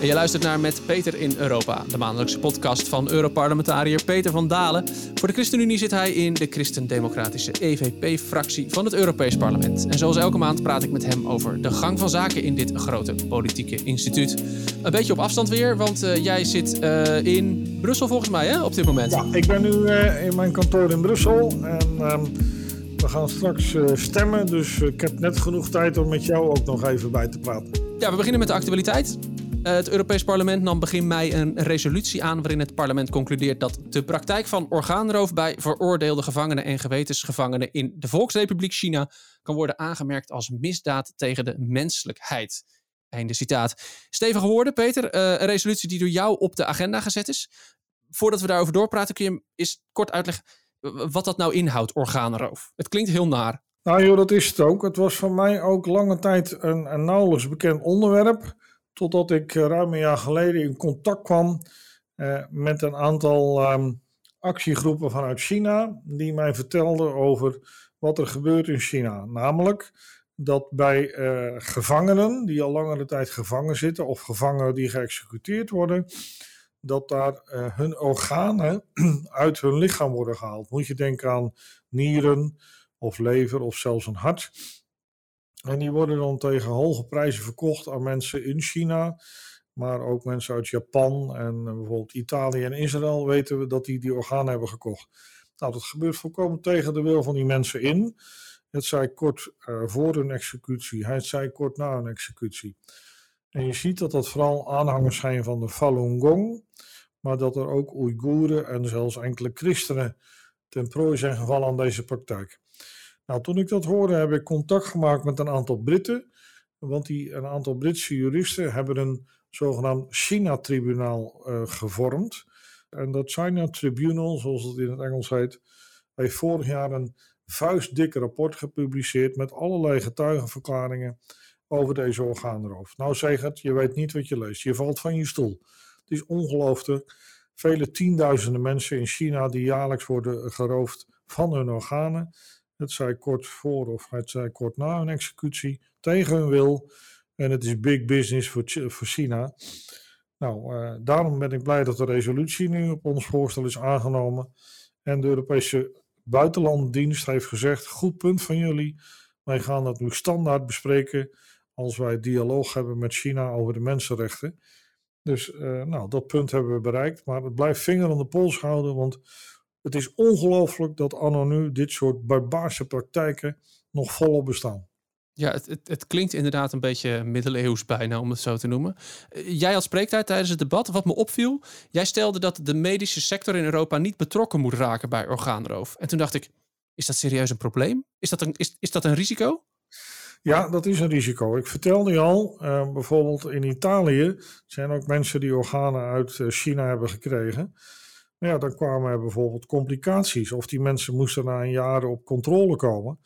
En je luistert naar Met Peter in Europa, de maandelijkse podcast van Europarlementariër Peter van Dalen. Voor de ChristenUnie zit hij in de Christendemocratische EVP-fractie van het Europees Parlement. En zoals elke maand praat ik met hem over de gang van zaken in dit grote politieke instituut. Een beetje op afstand weer, want uh, jij zit uh, in Brussel volgens mij hè, op dit moment. Ja, ik ben nu uh, in mijn kantoor in Brussel en... Um... We gaan straks stemmen, dus ik heb net genoeg tijd om met jou ook nog even bij te praten. Ja, we beginnen met de actualiteit. Uh, het Europees Parlement nam begin mei een resolutie aan waarin het parlement concludeert dat de praktijk van orgaanroof bij veroordeelde gevangenen en gewetensgevangenen in de Volksrepubliek China kan worden aangemerkt als misdaad tegen de menselijkheid. Einde citaat. Stevige woorden, Peter. Uh, een resolutie die door jou op de agenda gezet is. Voordat we daarover doorpraten, kun je eens kort uitleggen wat dat nou inhoudt, orgaanroof. Het klinkt heel naar. Nou joh, dat is het ook. Het was voor mij ook lange tijd een, een nauwelijks bekend onderwerp. Totdat ik eh, ruim een jaar geleden in contact kwam eh, met een aantal um, actiegroepen vanuit China. Die mij vertelden over wat er gebeurt in China. Namelijk dat bij uh, gevangenen die al langere tijd gevangen zitten of gevangenen die geëxecuteerd worden, dat daar hun organen uit hun lichaam worden gehaald. Moet je denken aan nieren of lever of zelfs een hart. En die worden dan tegen hoge prijzen verkocht aan mensen in China. Maar ook mensen uit Japan en uh, bijvoorbeeld Italië en Israël weten we dat die die organen hebben gekocht. Nou, dat gebeurt volkomen tegen de wil van die mensen in. Het zij kort uh, voor hun executie, het zij kort na hun executie. En je ziet dat dat vooral aanhangers zijn van de Falun Gong, maar dat er ook Oeigoeren en zelfs enkele christenen ten prooi zijn gevallen aan deze praktijk. Nou, toen ik dat hoorde, heb ik contact gemaakt met een aantal Britten, want die, een aantal Britse juristen hebben een zogenaamd China-tribunaal uh, gevormd. En dat China Tribunal, zoals het in het Engels heet, heeft vorig jaar een vuistdik rapport gepubliceerd met allerlei getuigenverklaringen over deze orgaanroof. Nou zeg het, je weet niet wat je leest. Je valt van je stoel. Het is ongelooflijk. Vele tienduizenden mensen in China die jaarlijks worden geroofd van hun organen. Het zij kort voor of het zij kort na een executie, tegen hun wil. En het is big business voor, voor China. Nou, uh, daarom ben ik blij dat de resolutie nu op ons voorstel is aangenomen. En de Europese Buitenlanddienst heeft gezegd: goed punt van jullie. Wij gaan dat nu standaard bespreken als wij dialoog hebben met China over de mensenrechten. Dus uh, nou, dat punt hebben we bereikt. Maar het blijft vinger aan de pols houden, want het is ongelooflijk dat anno nu dit soort barbaarse praktijken nog volop bestaan. Ja, het, het, het, klinkt inderdaad een beetje middeleeuws bijna, om het zo te noemen. Jij had spreektijd tijdens het debat. Wat me opviel, jij stelde dat de medische sector in Europa niet betrokken moet raken bij orgaanroof. En toen dacht ik, is dat serieus een probleem? Is dat een, is, is dat een risico? Ja, dat is een risico. Ik vertelde je al, uh, bijvoorbeeld in Italië zijn ook mensen die organen uit China hebben gekregen. Ja, dan kwamen er bijvoorbeeld complicaties. Of die mensen moesten na een jaar op controle komen.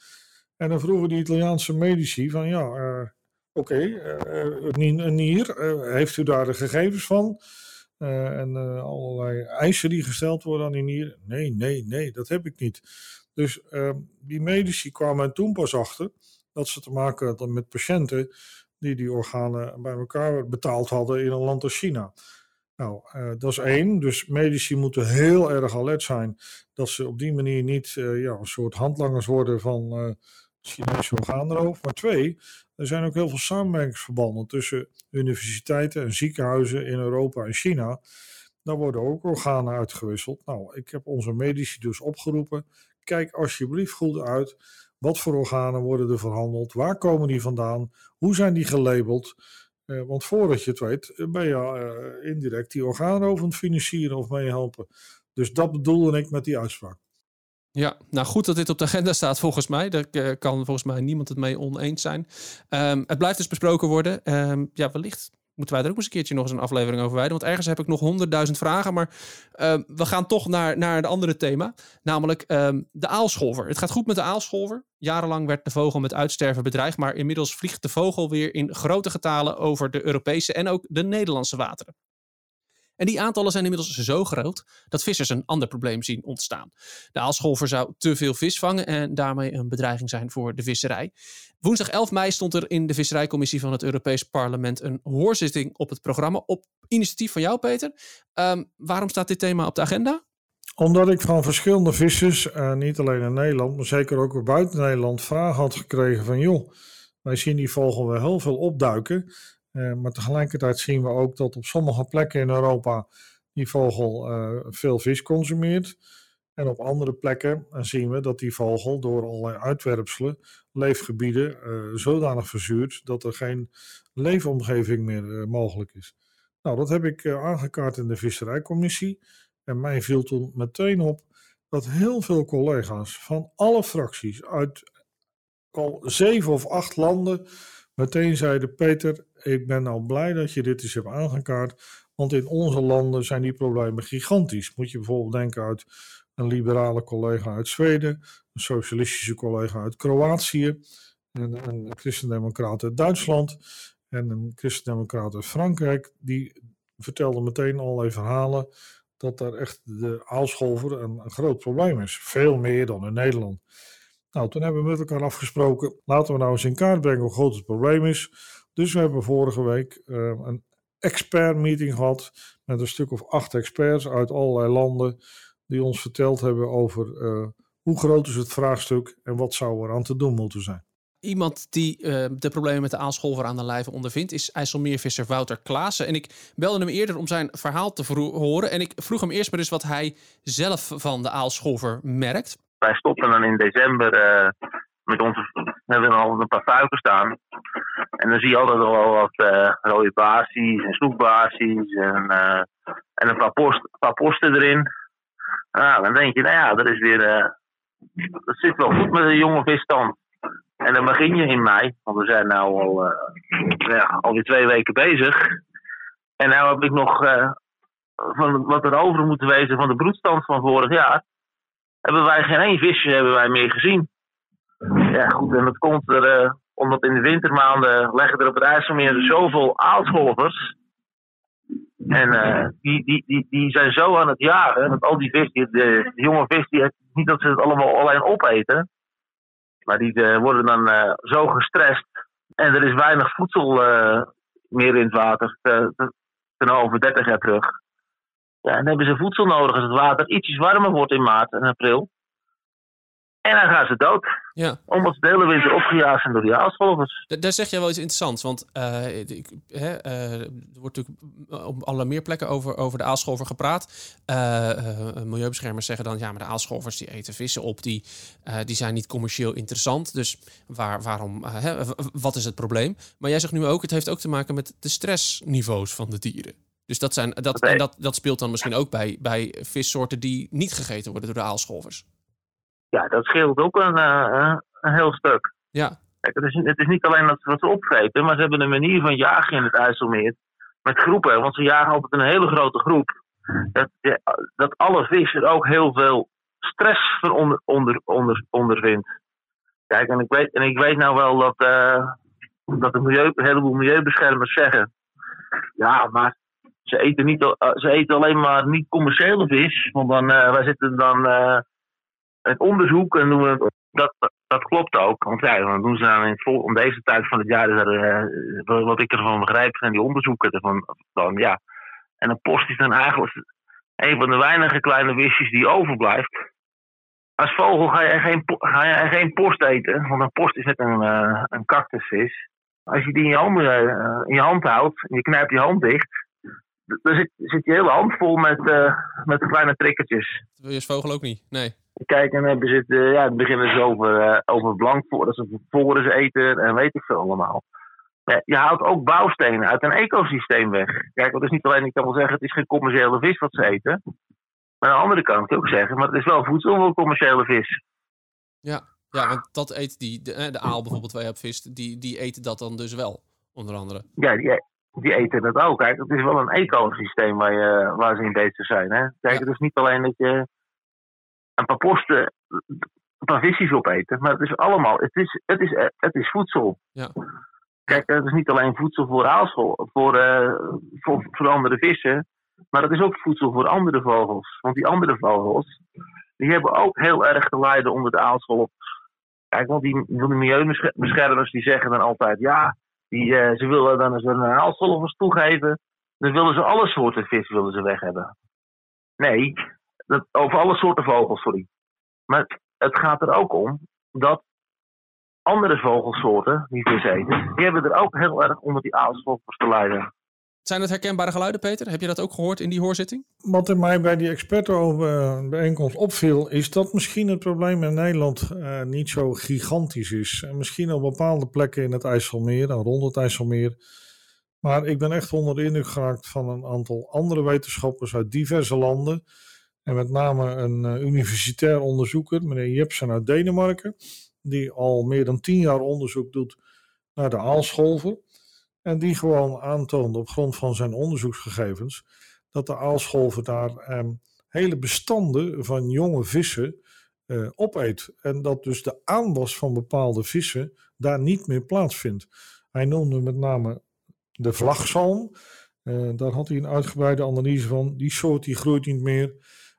En dan vroegen die Italiaanse medici van ja, uh, oké, okay, uh, een nier, heeft u daar de gegevens van? en allerlei eisen die gesteld worden aan die nier. Nee, nee, nee, dat heb ik niet. Dus ehm, die medici kwamen toen pas achter dat ze te maken hadden met patiënten die die organen bij elkaar betaald hadden in een land als China. Nou, uh, dat is één. Dus medici moeten heel erg alert zijn dat ze op die manier niet uh, ja, een soort handlangers worden van uh, Chinese orgaanroof. Maar twee, er zijn ook heel veel samenwerkingsverbanden tussen universiteiten en ziekenhuizen in Europa en China. Daar worden ook organen uitgewisseld. Nou, ik heb onze medici dus opgeroepen. Kijk alsjeblieft goed uit wat voor organen worden er verhandeld? Waar komen die vandaan? Hoe zijn die gelabeld? Uh, want voordat je het weet, eh, ben je uh, indirect die orgaanroof aan het financieren of mee helpen. Dus dat bedoelde ik met die uitspraak. Ja, nou goed dat dit op de agenda staat volgens mij. Daar kan volgens mij niemand het mee oneens zijn. Um, het blijft dus besproken worden. Um, ja, wellicht moeten wij er ook eens een keertje nog eens een aflevering over wijden. Want ergens heb ik nog honderdduizend vragen. Maar uh, we gaan toch naar, naar het andere thema. Namelijk um, de aalscholver. Het gaat goed met de aalscholver. Jarenlang werd de vogel met uitsterven bedreigd. Maar inmiddels vliegt de vogel weer in grote getalen over de Europese en ook de Nederlandse wateren. En die aantallen zijn inmiddels zo groot dat vissers een ander probleem zien ontstaan. De aalscholver zou te veel vis vangen en daarmee een bedreiging zijn voor de visserij. Woensdag 11 mei stond er in de Visserijcommissie van het Europees Parlement een hoorzitting op het programma. Op initiatief van jou, Peter. Um, waarom staat dit thema op de agenda? Omdat ik van verschillende vissers, uh, niet alleen in Nederland, maar zeker ook buiten Nederland, vragen had gekregen van joh, wij zien die vogel wel heel veel opduiken. Uh, maar tegelijkertijd zien we ook dat op sommige plekken in Europa die vogel uh, veel vis consumeert. En op andere plekken zien we dat die vogel door allerlei uitwerpselen leefgebieden zodanig verzuurt dat er geen leefomgeving meer mogelijk is. Nou, dat heb ik aangekaart in de visserijcommissie. En mij viel toen meteen op dat heel veel collega's van alle fracties uit al zeven of acht landen meteen zeiden: Peter, ik ben nou blij dat je dit eens hebt aangekaart. Want in onze landen zijn die problemen gigantisch. Moet je bijvoorbeeld denken uit een liberale collega uit Zweden, een socialistische collega uit Kroatië, een, een christendemocraat uit Duitsland en een christendemocraat uit Frankrijk. Die vertelden meteen allerlei verhalen dat daar echt de aalscholver een, een groot probleem is. Veel meer dan in Nederland. Nou, toen hebben we met elkaar afgesproken, laten we nou eens in kaart brengen hoe groot het probleem is. Dus we hebben vorige week uh, een expert-meeting gehad met een stuk of acht experts uit allerlei landen die ons verteld hebben over uh, hoe groot is het vraagstuk en wat zou er aan te doen moeten zijn. Iemand die uh, de problemen met de aalscholver aan de lijve ondervindt, is IJsselmeervisser Wouter Klaassen. En ik belde hem eerder om zijn verhaal te horen. En ik vroeg hem eerst maar eens wat hij zelf van de aalscholver merkt. Wij stoppen dan in december uh, met onze. We hebben al een paar fuiken staan. En dan zie je altijd al wat uh, rode basis en snoekbasis en, en een paar, post, paar posten erin. Nou, dan denk je, nou ja, dat is weer. dat zit wel goed met een jonge visstand. En dan begin je in mei, want we zijn nu al ja, twee weken bezig. En nu heb ik nog van wat er over moet wezen van de broedstand van vorig jaar. Hebben wij geen één visje hebben wij meer gezien. Ja, goed, en dat komt er omdat in de wintermaanden leggen er op het IJsselmeer zoveel aalscholvers. En die, die, die, die zijn zo aan het jagen. Want al die vis, die, de, jonge vis, die, niet dat ze het allemaal alleen opeten. Maar die uh, worden dan uh, zo gestrest. En er is weinig voedsel meer in het water. ten over 30 jaar terug. Ja, en dan hebben ze voedsel nodig als het water ietsjes warmer wordt in maart en april. En dan gaan ze dood. Ja. Omdat ze de hele winter opgejaagd zijn door die aalscholvers. Daar zeg jij wel iets interessants. Want uh, ik, hè, uh, er wordt natuurlijk op allerlei meer plekken over, over de aalscholver gepraat. Uh, milieubeschermers zeggen dan... ja, maar de aalscholvers die eten vissen op... die, die zijn niet commercieel interessant. Dus waar, waarom, hè, wat is het probleem? Maar jij zegt nu ook... het heeft ook te maken met de stressniveaus van de dieren. Dus dat, zijn, dat, en dat, dat speelt dan misschien ook bij, bij vissoorten... die niet gegeten worden door de aalscholvers ja, dat scheelt ook een, uh, een heel stuk. Ja. Kijk, het, is, het is niet alleen dat ze wat ze opvreten, maar ze hebben een manier van jagen in het IJsselmeer. Met groepen, want ze jagen altijd een hele grote groep. Dat, dat alle vis er ook heel veel stress van onder, onder, onder, ondervindt. Kijk, en ik weet, en ik weet nou wel dat, uh, dat milieu, een heleboel milieubeschermers zeggen. Ja, maar ze eten, niet, ze eten alleen maar niet commerciële vis. Want dan, uh, wij zitten dan het onderzoek en doen we dat, dat klopt ook. Want ja, dan doen ze dan in vol, om deze tijd van het jaar, uh, wat ik ervan begrijp, zijn die onderzoeken ervan. Dan, ja. En een post is dan eigenlijk een van de weinige kleine visjes die overblijft. Als vogel ga je geen, ga je geen post eten, want een post is net een, uh, een cactusvis. Als je die in je, hand, uh, in je hand houdt en je knijpt je hand dicht, dan zit, zit je hele hand vol met, met kleine trikkertjes. Dat wil je als vogel ook niet, nee. Kijk, en dan hebben ze het, uh, ja, beginnen ze over, uh, over blank voor, dat ze voren eten en weet ik veel allemaal. Ja, je haalt ook bouwstenen uit een ecosysteem weg. Kijk, dat is niet alleen, ik kan wel zeggen, het is geen commerciële vis wat ze eten. Maar aan de andere kant kan ik ook zeggen, maar het is wel voedsel voor commerciële vis. Ja, ja want dat eet die, de, eh, de aal bijvoorbeeld waar je hebt vis, die, die eten dat dan dus wel, onder andere. Ja, die, die eten dat ook. Kijk, het is wel een ecosysteem waar, je, waar ze in bezig zijn. Hè? Kijk, het is niet alleen dat je een paar posten, een paar visjes opeten. Maar het is allemaal, het is, het is, het is voedsel. Ja. Kijk, het is niet alleen voedsel voor aalschol, voor, uh, voor, voor andere vissen. Maar dat is ook voedsel voor andere vogels. Want die andere vogels, die hebben ook heel erg te lijden onder de aalscholp. Kijk, want die, die milieubeschermers die zeggen dan altijd, ja, die, uh, ze willen dan eens een aalscholvers toegeven. Dan willen ze alle soorten vis willen ze weg hebben. Nee, dat, over alle soorten vogels, sorry. Maar het gaat er ook om dat andere vogelsoorten die vis eten, die hebben er ook heel erg onder die aalscholvers te lijden. Zijn het herkenbare geluiden, Peter? Heb je dat ook gehoord in die hoorzitting? Wat er mij bij die expertenbijeenkomst opviel, is dat misschien het probleem in Nederland uh, niet zo gigantisch is. En misschien op bepaalde plekken in het IJsselmeer en rond het IJsselmeer. Maar ik ben echt onder de indruk geraakt van een aantal andere wetenschappers uit diverse landen. En met name een uh, universitair onderzoeker, meneer Jepsen uit Denemarken, die al meer dan tien jaar onderzoek doet naar de aalscholver. En die gewoon aantoonde op grond van zijn onderzoeksgegevens dat de aalscholver daar eh, hele bestanden van jonge vissen eh, opeet. En dat dus de aanwas van bepaalde vissen daar niet meer plaatsvindt. Hij noemde met name de vlagzalm. Uh, daar had hij een uitgebreide analyse van. Die soort die groeit niet meer,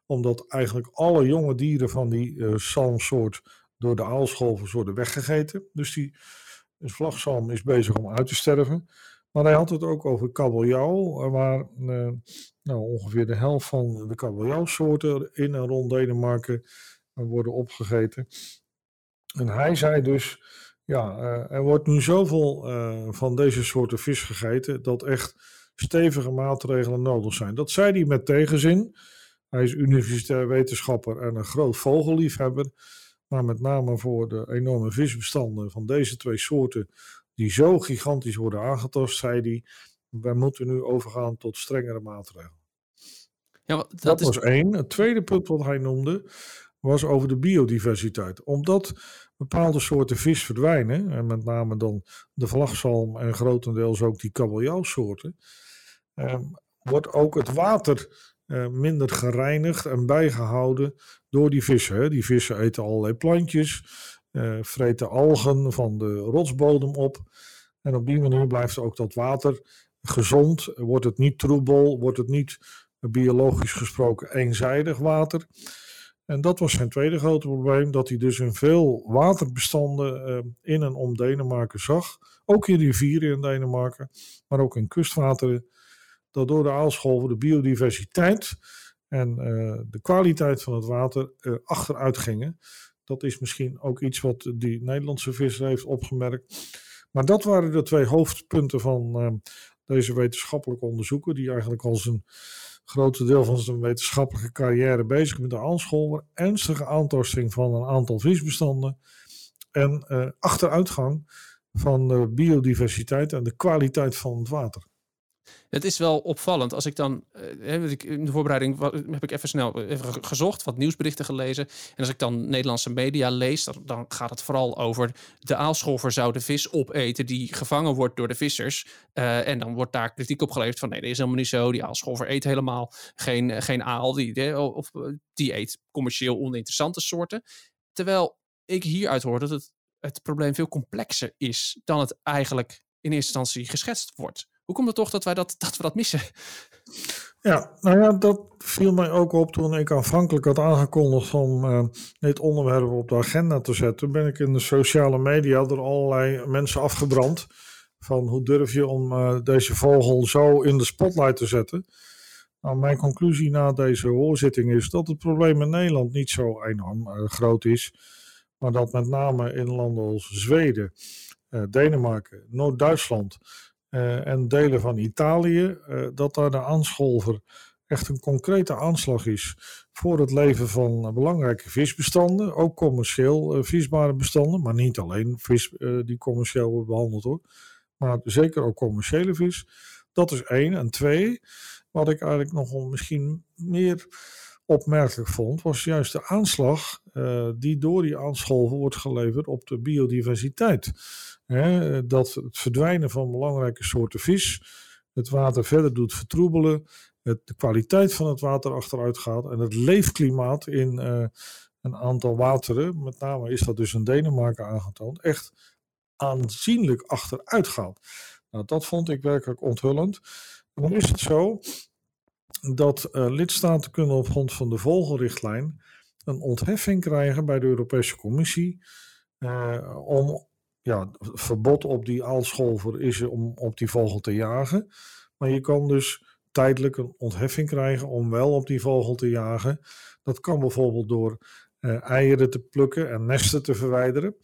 omdat eigenlijk alle jonge dieren van die zalmsoort door de aalscholvers worden weggegeten. Dus die vlagzalm is bezig om uit te sterven. Maar hij had het ook over kabeljauw, waar uh, nou, ongeveer de helft van de kabeljauwsoorten in en rond Denemarken worden opgegeten. En hij zei dus, ja, er wordt nu zoveel van deze soorten vis gegeten dat echt stevige maatregelen nodig zijn. Dat zei hij met tegenzin. Hij is universitair wetenschapper en een groot vogelliefhebber. Maar met name voor de enorme visbestanden van deze twee soorten, die zo gigantisch worden aangetast, zei hij, wij moeten nu overgaan tot strengere maatregelen. Ja, dat, dat is... was één. Het tweede punt wat hij noemde, was over de biodiversiteit. Omdat bepaalde soorten vis verdwijnen, en met name dan de vlagzalm en grotendeels ook die kabeljauwsoorten, eh, wordt ook het water uh, minder gereinigd en bijgehouden door die vissen. Die vissen eten allerlei plantjes, uh, vreten algen van de rotsbodem op. En op die manier blijft ook dat water gezond, wordt het niet troebel, wordt het niet biologisch gesproken eenzijdig water. En dat was zijn tweede grote probleem, dat hij dus in veel waterbestanden uh, in en om Denemarken zag. Ook in rivieren in Denemarken, maar ook in kustwateren dat door de aalscholven de biodiversiteit en uh, de kwaliteit van het water uh, achteruit gingen. Dat is misschien ook iets wat die Nederlandse visser heeft opgemerkt. Maar dat waren de twee hoofdpunten van uh, deze wetenschappelijke onderzoeken, die eigenlijk al zijn grote deel van zijn wetenschappelijke carrière bezig met de aalscholver, ernstige aantasting van een aantal visbestanden en achteruitgang van biodiversiteit en de kwaliteit van het water. Het is wel opvallend. Als ik dan, uh, in de voorbereiding heb ik even snel even gezocht, wat nieuwsberichten gelezen. En als ik dan Nederlandse media lees, dan, gaat het vooral over de aalscholver zou de vis opeten die gevangen wordt door de vissers. Uh, en dan wordt daar kritiek op geleverd van nee, dat is helemaal niet zo. Die aalscholver eet helemaal geen, geen aal. Die, of, die eet commercieel oninteressante soorten. Terwijl ik hieruit hoor dat het, het probleem veel complexer is dan het eigenlijk in eerste instantie geschetst wordt. Hoe komt het toch dat, wij dat, dat we dat missen? Ja, nou ja, dat viel mij ook op toen ik aanvankelijk had aangekondigd om uh, dit onderwerp op de agenda te zetten. Ben ik in de sociale media door allerlei mensen afgebrand. Van hoe durf je om uh, deze vogel zo in de spotlight te zetten? Nou, mijn conclusie na deze hoorzitting is dat het probleem in Nederland niet zo enorm uh, groot is. Maar dat met name in landen als Zweden, Denemarken, Noord-Duitsland en delen van Italië, uh, dat daar de aanscholver echt een concrete aanslag is voor het leven van belangrijke visbestanden, ook commercieel visbare bestanden, maar niet alleen vis die commercieel wordt behandeld hoor, maar zeker ook commerciële vis. Dat is één. En twee, wat ik eigenlijk nog misschien meer opmerkelijk vond, was juist de aanslag die door die aanscholven wordt geleverd op de biodiversiteit. Dat het verdwijnen van belangrijke soorten vis het water verder doet vertroebelen, het, de kwaliteit van het water achteruit gaat en het leefklimaat in uh, een aantal wateren, met name is dat dus in Denemarken aangetoond, echt aanzienlijk achteruit gaat. Nou, dat vond ik werkelijk onthullend. dan is het zo dat lidstaten kunnen op grond van de vogelrichtlijn een ontheffing krijgen bij de Europese Commissie om ja, verbod op die aalscholver is om op die vogel te jagen. Maar je kan dus tijdelijk een ontheffing krijgen om wel op die vogel te jagen. Dat kan bijvoorbeeld door uh, eieren te plukken en nesten te verwijderen.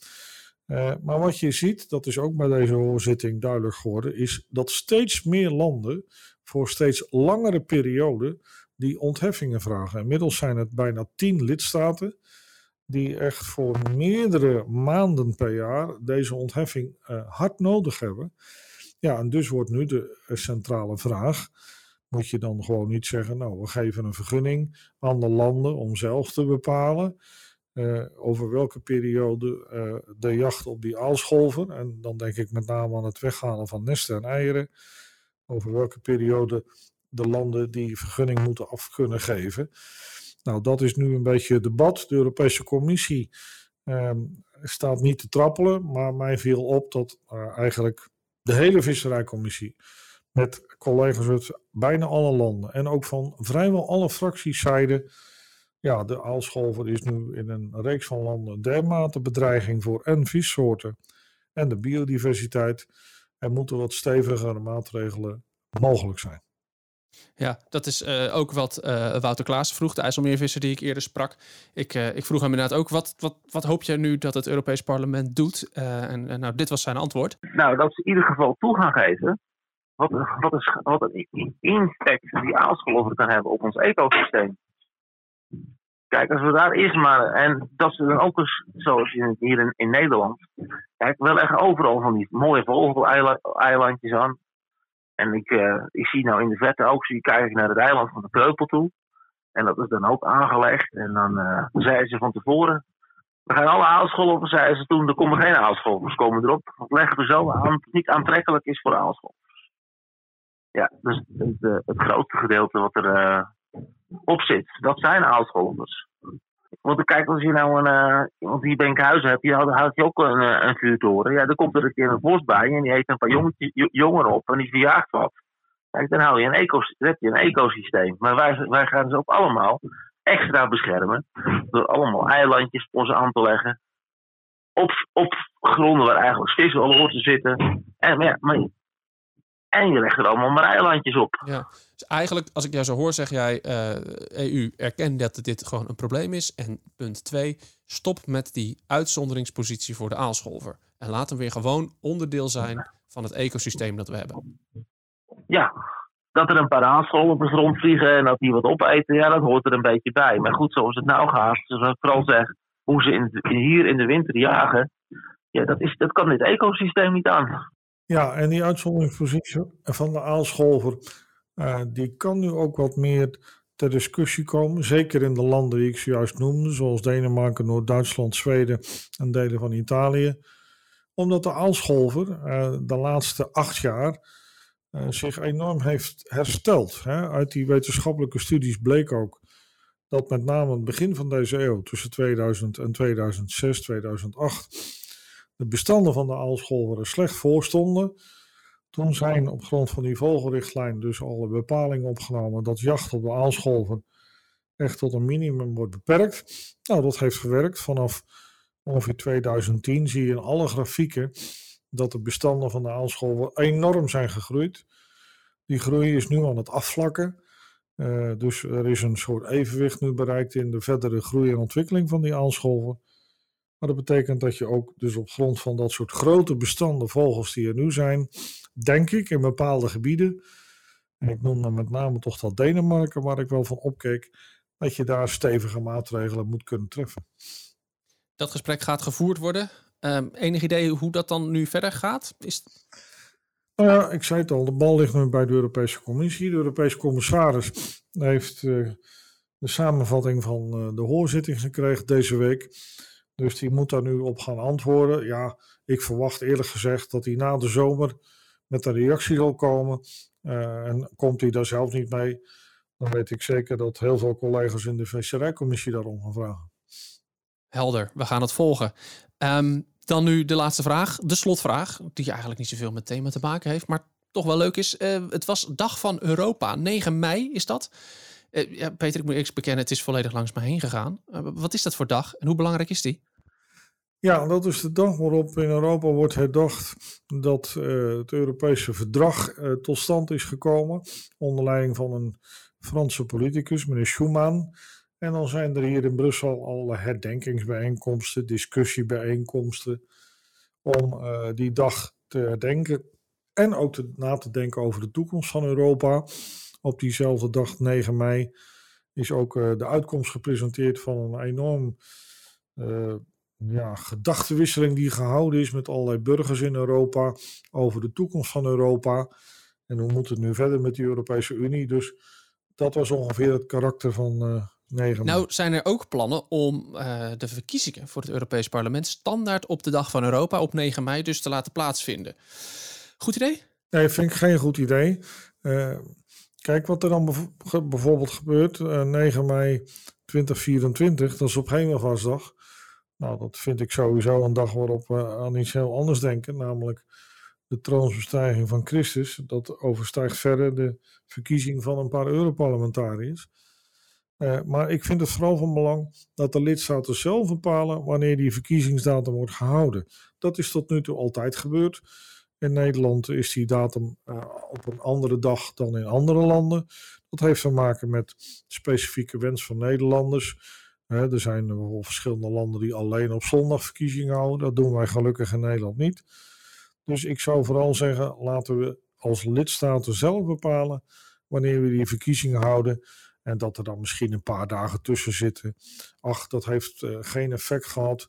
Maar wat je ziet, dat is ook bij deze hoorzitting duidelijk geworden, is dat steeds meer landen voor steeds langere perioden die ontheffingen vragen. Inmiddels zijn het bijna tien lidstaten die echt voor meerdere maanden per jaar deze ontheffing uh, hard nodig hebben. Ja, en dus wordt nu de centrale vraag: moet je dan gewoon niet zeggen, nou, we geven een vergunning aan de landen om zelf te bepalen uh, over welke periode de jacht op die aalscholver, en dan denk ik met name aan het weghalen van nesten en eieren, over welke periode de landen die vergunning moeten af kunnen geven. Nou, dat is nu een beetje het debat. De Europese Commissie um, staat niet te trappelen, maar mij viel op dat uh, eigenlijk de hele Visserijcommissie met collega's uit bijna alle landen en ook van vrijwel alle fracties zeiden, ja, de aalscholver is nu in een reeks van landen dermate bedreiging voor en vissoorten en de biodiversiteit. Er moeten wat stevigere maatregelen mogelijk zijn. Ja, dat is uh, ook wat uh, Wouter Klaas vroeg, de IJsselmeervisser die ik eerder sprak. Ik, uh, ik vroeg hem inderdaad ook, wat, wat, wat hoop jij nu dat het Europees Parlement doet? en, en nou, dit was zijn antwoord. Nou, dat ze in ieder geval toe gaan geven wat, wat, is, wat een impact die aalscholver kan hebben op ons ecosysteem. Kijk, als we daar eerst maar, en dat ze dan ook eens, zoals hier in, in Nederland, kijk, wel echt overal van die mooie vogeleilandjes aan. En ik, uh, ik zie nou in de verte ook, zie kijk ik naar het eiland van de Kreupel toe. En dat is dan ook aangelegd. En dan uh, zeiden ze van tevoren, we gaan alle aalscholvers, zeiden ze toen, er komen geen aalscholvers, komen erop. Want leggen we zo aan, het niet aantrekkelijk is voor aalscholvers. Ja, dus het, uh, het grootste gedeelte wat er op zit. Dat zijn aalscholvers. Want kijk, als je nou een. Uh, want hier Benkhuizen hebt, je had, je ook een, uh, een vuurtoren. Ja, dan komt er een keer een bos bij en die heeft een paar jongetjes, jongeren op en die verjaagt wat. Kijk, dan, hou je een heb je een ecosysteem. Maar wij, wij gaan ze ook allemaal extra beschermen. Door allemaal eilandjes ons aan te leggen. Op, op gronden waar eigenlijk vis al hoort te zitten. En, maar ja, maar en je legt er allemaal maar eilandjes op. Ja, dus eigenlijk, als ik jou zo hoor, zeg jij: uh, eh, EU erkent dat dit gewoon een probleem is. En punt twee, stop met die uitzonderingspositie voor de aalscholver. En laat hem weer gewoon onderdeel zijn van het ecosysteem dat we hebben. Ja, dat er een paar aalscholvers rondvliegen en dat die wat opeten, ja, dat hoort er een beetje bij. Maar goed, zoals het nou gaat, zoals ik vooral zeg, hoe ze in, hier in de winter jagen, ja, dat, is, dat kan dit ecosysteem niet aan. Ja, en die uitzonderingspositie van de aalscholver, uh, die kan nu ook wat meer ter discussie komen. Zeker in de landen die ik zojuist noemde, zoals Denemarken, Noord-Duitsland, Zweden en delen van Italië. Omdat de aalscholver uh, de laatste acht jaar uh, zich enorm heeft hersteld. Hè. Uit die wetenschappelijke studies bleek ook dat met name het begin van deze eeuw, tussen 2000 en 2006, 2008 de bestanden van de aalscholver er slecht voor stonden. Toen zijn op grond van die vogelrichtlijn dus alle bepalingen opgenomen dat jacht op de aalscholver echt tot een minimum wordt beperkt. Nou, dat heeft gewerkt. Vanaf ongeveer 2010 zie je in alle grafieken dat de bestanden van de aalscholver enorm zijn gegroeid. Die groei is nu aan het afvlakken. Uh, dus er is een soort evenwicht nu bereikt in de verdere groei en ontwikkeling van die aalscholver. Maar dat betekent dat je ook dus op grond van dat soort grote bestanden vogels die er nu zijn, denk ik, in bepaalde gebieden, en ik noem dan met name toch dat Denemarken, waar ik wel van opkeek, dat je daar stevige maatregelen moet kunnen treffen. Dat gesprek gaat gevoerd worden. Um, enig idee hoe dat dan nu verder gaat? Is... Nou ja, ik zei het al, de bal ligt nu bij de Europese Commissie. De Europese commissaris heeft uh, de samenvatting van uh, de hoorzitting gekregen deze week. Dus die moet daar nu op gaan antwoorden. Ja, ik verwacht eerlijk gezegd dat hij na de zomer met een reactie zal komen. Uh, en komt hij daar zelf niet mee, dan weet ik zeker dat heel veel collega's in de visserijcommissie daarom gaan vragen. Helder, we gaan het volgen. Um, dan nu de laatste vraag, de slotvraag, die eigenlijk niet zoveel met thema te maken heeft, maar toch wel leuk is. het was Dag van Europa, 9 mei is dat. ja, Peter, ik moet eerst bekennen, het is volledig langs me heen gegaan. wat is dat voor dag en hoe belangrijk is die? Ja, dat is de dag waarop in Europa wordt herdacht dat uh, het Europese verdrag uh, tot stand is gekomen. Onder leiding van een Franse politicus, meneer Schuman. En dan zijn er hier in Brussel alle herdenkingsbijeenkomsten, discussiebijeenkomsten. Om uh, die dag te herdenken. En ook na te denken over de toekomst van Europa. Op diezelfde dag, 9 mei, is ook de uitkomst gepresenteerd van een enorm ja, gedachtenwisseling die gehouden is met allerlei burgers in Europa over de toekomst van Europa. En hoe moet het nu verder met de Europese Unie? Dus dat was ongeveer het karakter van uh, 9 Nou zijn er ook plannen om uh, de verkiezingen voor het Europees Parlement standaard op de dag van Europa op 9 mei dus te laten plaatsvinden. Goed idee? Nee, vind ik geen goed idee. Uh, kijk wat er dan bijvoorbeeld gebeurt. Uh, 9 mei 2024, dat is op Hemelvaartsdag. Nou, dat vind ik sowieso een dag waarop we aan iets heel anders denken, namelijk de troonsbestijging van Christus. Dat overstijgt verder de verkiezing van een paar Europarlementariërs. Uh, maar ik vind het vooral van belang dat de lidstaten zelf bepalen wanneer die verkiezingsdatum wordt gehouden. Dat is tot nu toe altijd gebeurd. In Nederland is die datum uh, op een andere dag dan in andere landen. Dat heeft te maken met specifieke wens van Nederlanders er zijn wel verschillende landen die alleen op zondag verkiezingen houden. Dat doen wij gelukkig in Nederland niet. Dus ik zou vooral zeggen, laten we als lidstaten zelf bepalen wanneer we die verkiezingen houden. En dat er dan misschien een paar dagen tussen zitten. Ach, dat heeft uh, geen effect gehad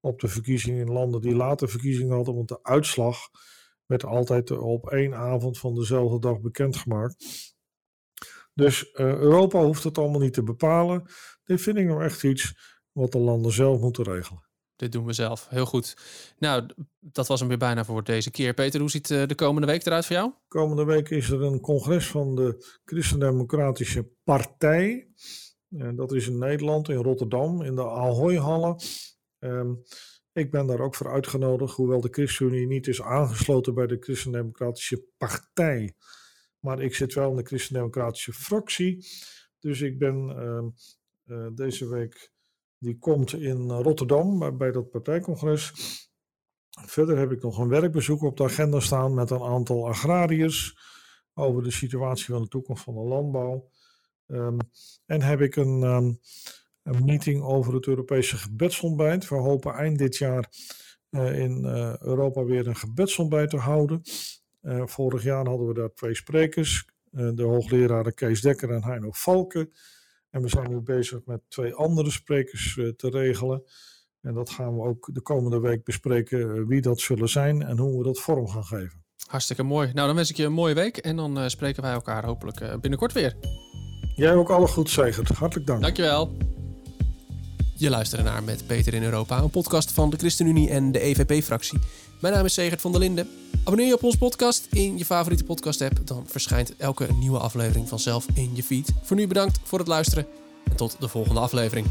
op de verkiezingen in landen die later verkiezingen hadden. Want de uitslag werd altijd op één avond van dezelfde dag bekendgemaakt. Dus uh, Europa hoeft het allemaal niet te bepalen. Dit vind ik nou echt iets wat de landen zelf moeten regelen. Dit doen we zelf. Heel goed. Nou, dat was hem weer bijna voor deze keer. Peter, hoe ziet eh, de komende week eruit voor jou? Komende week is er een congres van de Christendemocratische Partij. En dat is in Nederland, in Rotterdam, in de Ahoy-hallen. Um, ik ben daar ook voor uitgenodigd, hoewel de ChristenUnie niet is aangesloten bij de Christendemocratische Partij. Maar ik zit wel in de Christendemocratische fractie. Dus ik ben uh, deze week, die komt in Rotterdam bij dat partijcongres. Verder heb ik nog een werkbezoek op de agenda staan met een aantal agrariërs over de situatie van de toekomst van de landbouw. Um, en heb ik een, um, een, meeting over het Europese gebedsontbijt. We hopen eind dit jaar in Europa weer een gebedsontbijt te houden. Vorig jaar hadden we daar twee sprekers, de hoogleraren Kees Dekker en Heino Valken. En we zijn nu bezig met twee andere sprekers uh, te regelen. En dat gaan we ook de komende week bespreken uh, wie dat zullen zijn en hoe we dat vorm gaan geven. Hartstikke mooi. Nou, dan wens ik je een mooie week en dan uh, spreken wij elkaar hopelijk binnenkort weer. Jij ook alle goed, Zegert. Hartelijk dank. Dankjewel. Je luistert naar Met Peter in Europa, een podcast van de ChristenUnie en de EVP-fractie. Mijn naam is Segert van der Linden. Abonneer je op ons podcast in je favoriete podcast-app, dan verschijnt elke nieuwe aflevering vanzelf in je feed. Voor nu bedankt voor het luisteren en tot de volgende aflevering.